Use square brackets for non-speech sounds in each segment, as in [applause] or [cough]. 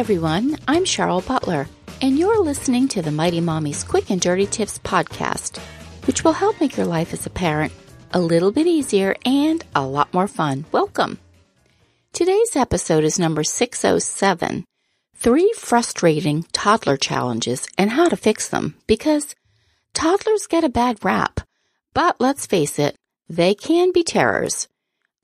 Everyone. I'm Cheryl Butler, and you're listening to the Mighty Mommy's Quick and Dirty Tips podcast, which will help make your life as a parent a little bit easier and a lot more fun. Welcome. Today's episode is number 607 Three Frustrating Toddler Challenges and How to Fix Them, because toddlers get a bad rap. But let's face it, they can be terrors.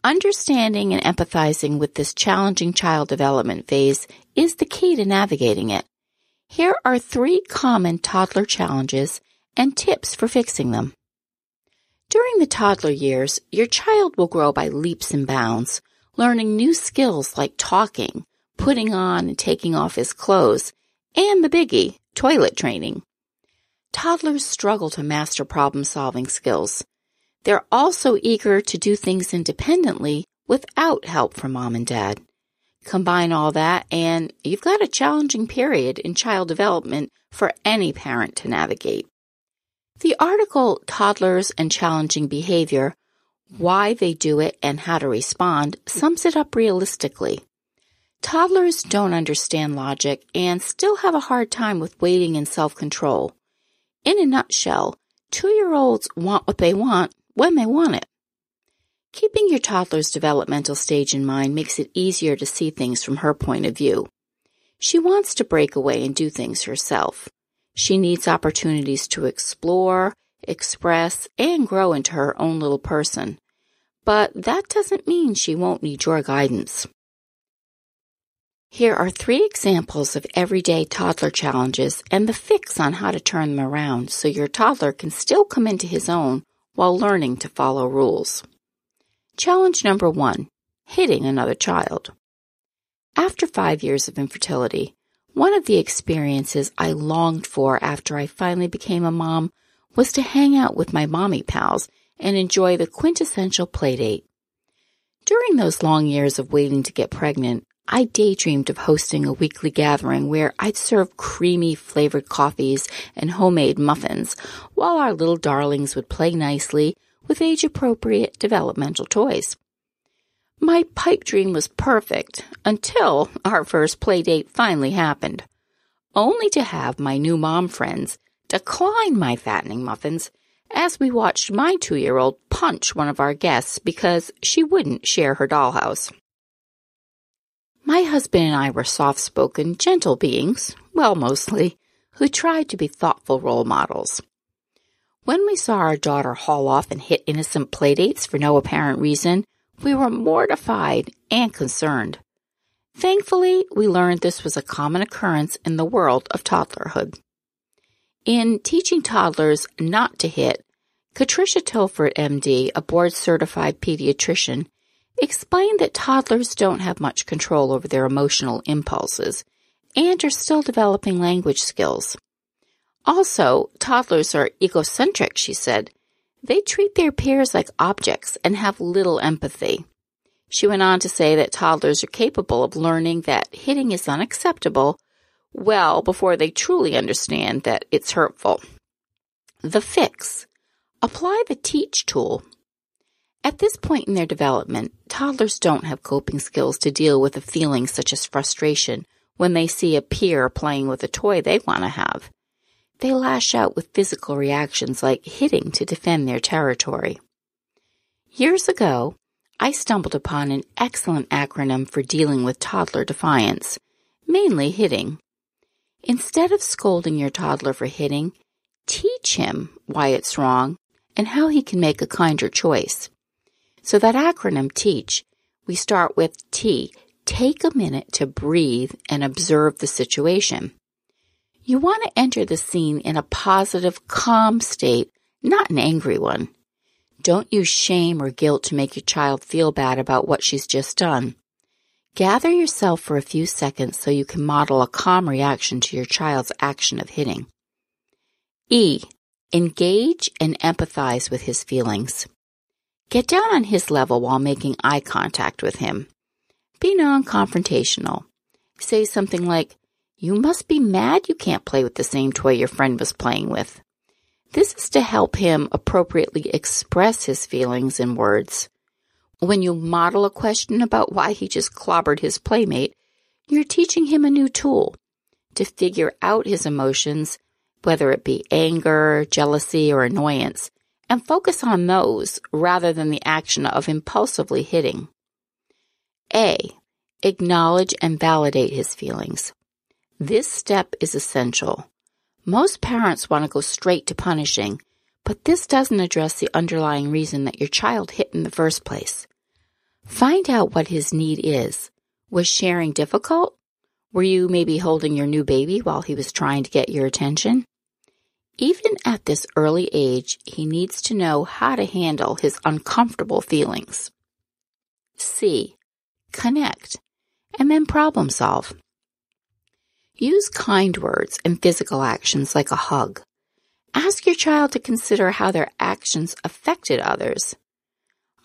Understanding and empathizing with this challenging child development phase is the key to navigating it. Here are three common toddler challenges and tips for fixing them. During the toddler years, your child will grow by leaps and bounds, learning new skills like talking, putting on and taking off his clothes, and the biggie, toilet training. Toddlers struggle to master problem solving skills. They're also eager to do things independently without help from mom and dad. Combine all that, and you've got a challenging period in child development for any parent to navigate. The article Toddlers and Challenging Behavior Why They Do It and How to Respond sums it up realistically. Toddlers don't understand logic and still have a hard time with waiting and self control. In a nutshell, two year olds want what they want when they want it. Keeping your toddler's developmental stage in mind makes it easier to see things from her point of view. She wants to break away and do things herself. She needs opportunities to explore, express, and grow into her own little person. But that doesn't mean she won't need your guidance. Here are three examples of everyday toddler challenges and the fix on how to turn them around so your toddler can still come into his own while learning to follow rules. Challenge number one hitting another child. After five years of infertility, one of the experiences I longed for after I finally became a mom was to hang out with my mommy pals and enjoy the quintessential playdate. During those long years of waiting to get pregnant, I daydreamed of hosting a weekly gathering where I'd serve creamy flavored coffees and homemade muffins while our little darlings would play nicely with age appropriate developmental toys. My pipe dream was perfect until our first play date finally happened, only to have my new mom friends decline my fattening muffins as we watched my two year old punch one of our guests because she wouldn't share her dollhouse. My husband and I were soft spoken, gentle beings, well, mostly, who tried to be thoughtful role models. When we saw our daughter haul off and hit innocent playdates for no apparent reason, we were mortified and concerned. Thankfully, we learned this was a common occurrence in the world of toddlerhood. In teaching toddlers not to hit, Katricia Tilford, MD, a board certified pediatrician, explained that toddlers don't have much control over their emotional impulses and are still developing language skills. Also, toddlers are egocentric, she said. They treat their peers like objects and have little empathy. She went on to say that toddlers are capable of learning that hitting is unacceptable well before they truly understand that it's hurtful. The fix. Apply the teach tool at this point in their development, toddlers don't have coping skills to deal with a feeling such as frustration when they see a peer playing with a toy they want to have. They lash out with physical reactions like hitting to defend their territory. Years ago, I stumbled upon an excellent acronym for dealing with toddler defiance, mainly hitting. Instead of scolding your toddler for hitting, teach him why it's wrong and how he can make a kinder choice. So that acronym TEACH, we start with T. Take a minute to breathe and observe the situation. You want to enter the scene in a positive, calm state, not an angry one. Don't use shame or guilt to make your child feel bad about what she's just done. Gather yourself for a few seconds so you can model a calm reaction to your child's action of hitting. E. Engage and empathize with his feelings. Get down on his level while making eye contact with him. Be non confrontational. Say something like, You must be mad you can't play with the same toy your friend was playing with. This is to help him appropriately express his feelings in words. When you model a question about why he just clobbered his playmate, you're teaching him a new tool to figure out his emotions, whether it be anger, jealousy, or annoyance, and focus on those rather than the action of impulsively hitting. A. Acknowledge and validate his feelings. This step is essential. Most parents want to go straight to punishing, but this doesn't address the underlying reason that your child hit in the first place. Find out what his need is. Was sharing difficult? Were you maybe holding your new baby while he was trying to get your attention? Even at this early age, he needs to know how to handle his uncomfortable feelings. C. Connect, and then problem solve. Use kind words and physical actions like a hug. Ask your child to consider how their actions affected others.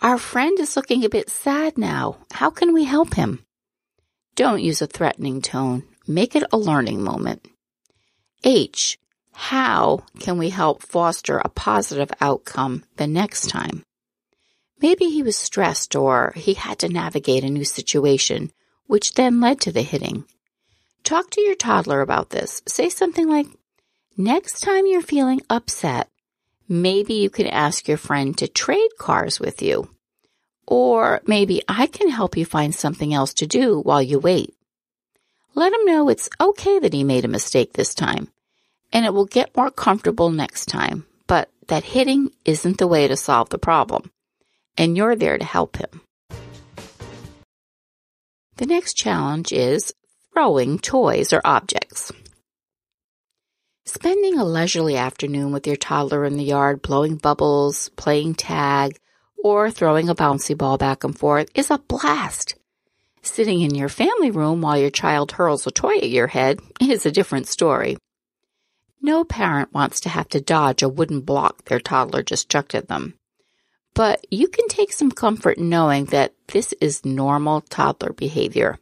Our friend is looking a bit sad now. How can we help him? Don't use a threatening tone. Make it a learning moment. H. How can we help foster a positive outcome the next time? Maybe he was stressed or he had to navigate a new situation, which then led to the hitting. Talk to your toddler about this. Say something like, Next time you're feeling upset, maybe you can ask your friend to trade cars with you. Or maybe I can help you find something else to do while you wait. Let him know it's okay that he made a mistake this time, and it will get more comfortable next time, but that hitting isn't the way to solve the problem, and you're there to help him. The next challenge is throwing toys or objects. Spending a leisurely afternoon with your toddler in the yard, blowing bubbles, playing tag, or throwing a bouncy ball back and forth is a blast. Sitting in your family room while your child hurls a toy at your head is a different story. No parent wants to have to dodge a wooden block their toddler just chucked at them. But you can take some comfort knowing that this is normal toddler behavior.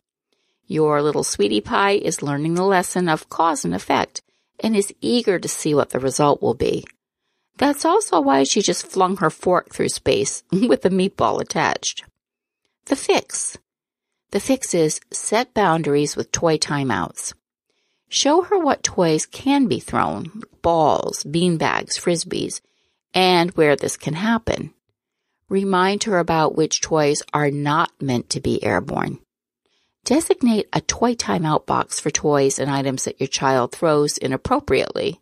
Your little sweetie pie is learning the lesson of cause and effect and is eager to see what the result will be. That's also why she just flung her fork through space [laughs] with the meatball attached. The fix. The fix is set boundaries with toy timeouts. Show her what toys can be thrown, balls, beanbags, frisbees, and where this can happen. Remind her about which toys are not meant to be airborne. Designate a toy timeout box for toys and items that your child throws inappropriately.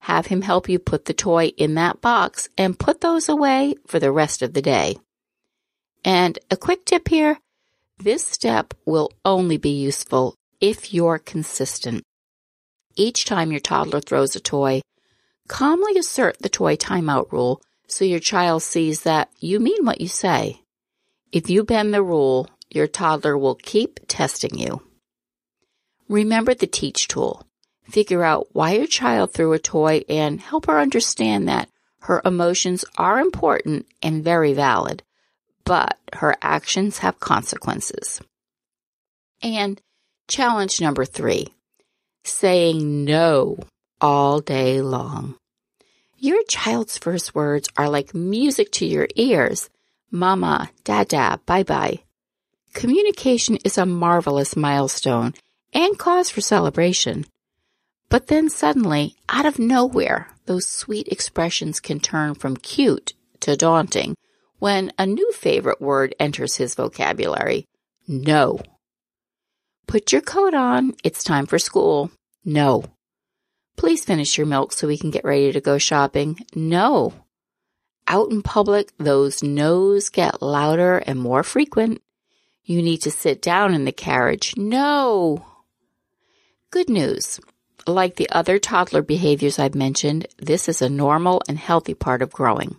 Have him help you put the toy in that box and put those away for the rest of the day. And a quick tip here this step will only be useful if you're consistent. Each time your toddler throws a toy, calmly assert the toy timeout rule so your child sees that you mean what you say. If you bend the rule, your toddler will keep testing you. Remember the teach tool. Figure out why your child threw a toy and help her understand that her emotions are important and very valid, but her actions have consequences. And challenge number three, saying no all day long. Your child's first words are like music to your ears. Mama, dada, bye bye. Communication is a marvelous milestone and cause for celebration. But then suddenly, out of nowhere, those sweet expressions can turn from cute to daunting when a new favorite word enters his vocabulary no. Put your coat on. It's time for school. No. Please finish your milk so we can get ready to go shopping. No. Out in public, those no's get louder and more frequent. You need to sit down in the carriage. No. Good news. Like the other toddler behaviors I've mentioned, this is a normal and healthy part of growing.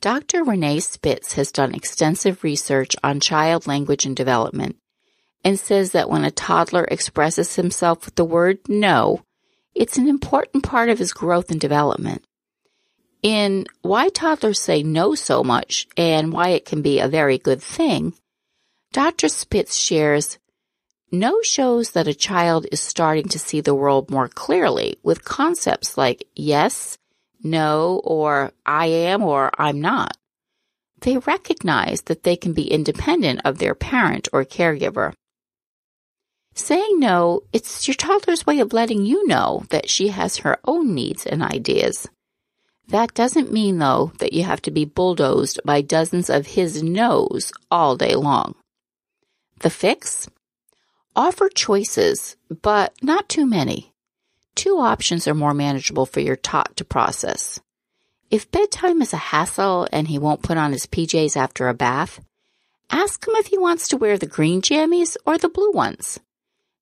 Dr. Renee Spitz has done extensive research on child language and development and says that when a toddler expresses himself with the word no, it's an important part of his growth and development. In Why Toddlers Say No So Much and Why It Can Be a Very Good Thing, Dr. Spitz shares no shows that a child is starting to see the world more clearly with concepts like yes, no, or I am or I'm not. They recognize that they can be independent of their parent or caregiver. Saying no, it's your toddler's way of letting you know that she has her own needs and ideas. That doesn't mean, though, that you have to be bulldozed by dozens of his no's all day long. The fix? Offer choices, but not too many. Two options are more manageable for your tot to process. If bedtime is a hassle and he won't put on his PJs after a bath, ask him if he wants to wear the green jammies or the blue ones.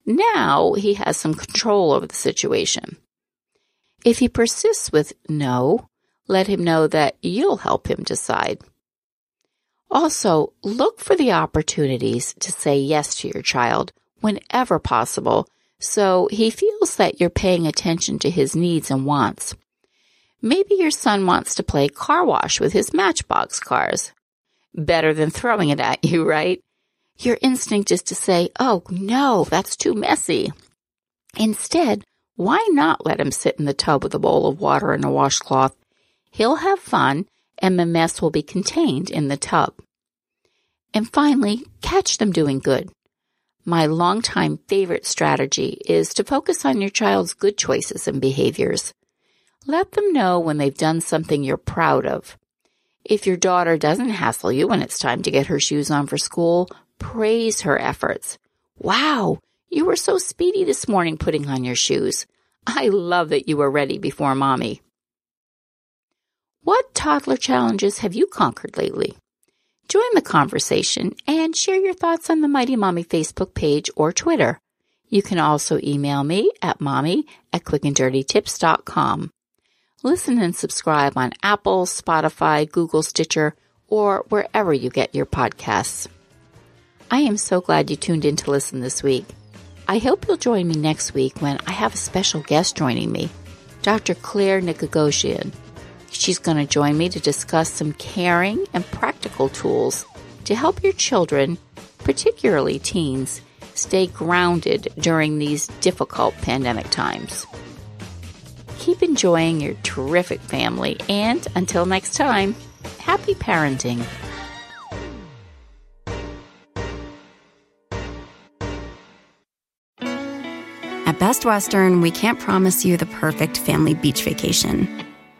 Now he has some control over the situation. If he persists with no, let him know that you'll help him decide. Also, look for the opportunities to say yes to your child whenever possible so he feels that you're paying attention to his needs and wants. Maybe your son wants to play car wash with his matchbox cars. Better than throwing it at you, [laughs] right? Your instinct is to say, oh no, that's too messy. Instead, why not let him sit in the tub with a bowl of water and a washcloth? He'll have fun mess will be contained in the tub. And finally, catch them doing good. My longtime favorite strategy is to focus on your child's good choices and behaviors. Let them know when they've done something you're proud of. If your daughter doesn't hassle you when it's time to get her shoes on for school, praise her efforts. Wow, you were so speedy this morning putting on your shoes. I love that you were ready before mommy. What toddler challenges have you conquered lately? Join the conversation and share your thoughts on the Mighty Mommy Facebook page or Twitter. You can also email me at mommy at quickanddirtytips.com. Listen and subscribe on Apple, Spotify, Google, Stitcher, or wherever you get your podcasts. I am so glad you tuned in to listen this week. I hope you'll join me next week when I have a special guest joining me, Dr. Claire Nicogossian. She's going to join me to discuss some caring and practical tools to help your children, particularly teens, stay grounded during these difficult pandemic times. Keep enjoying your terrific family, and until next time, happy parenting. At Best Western, we can't promise you the perfect family beach vacation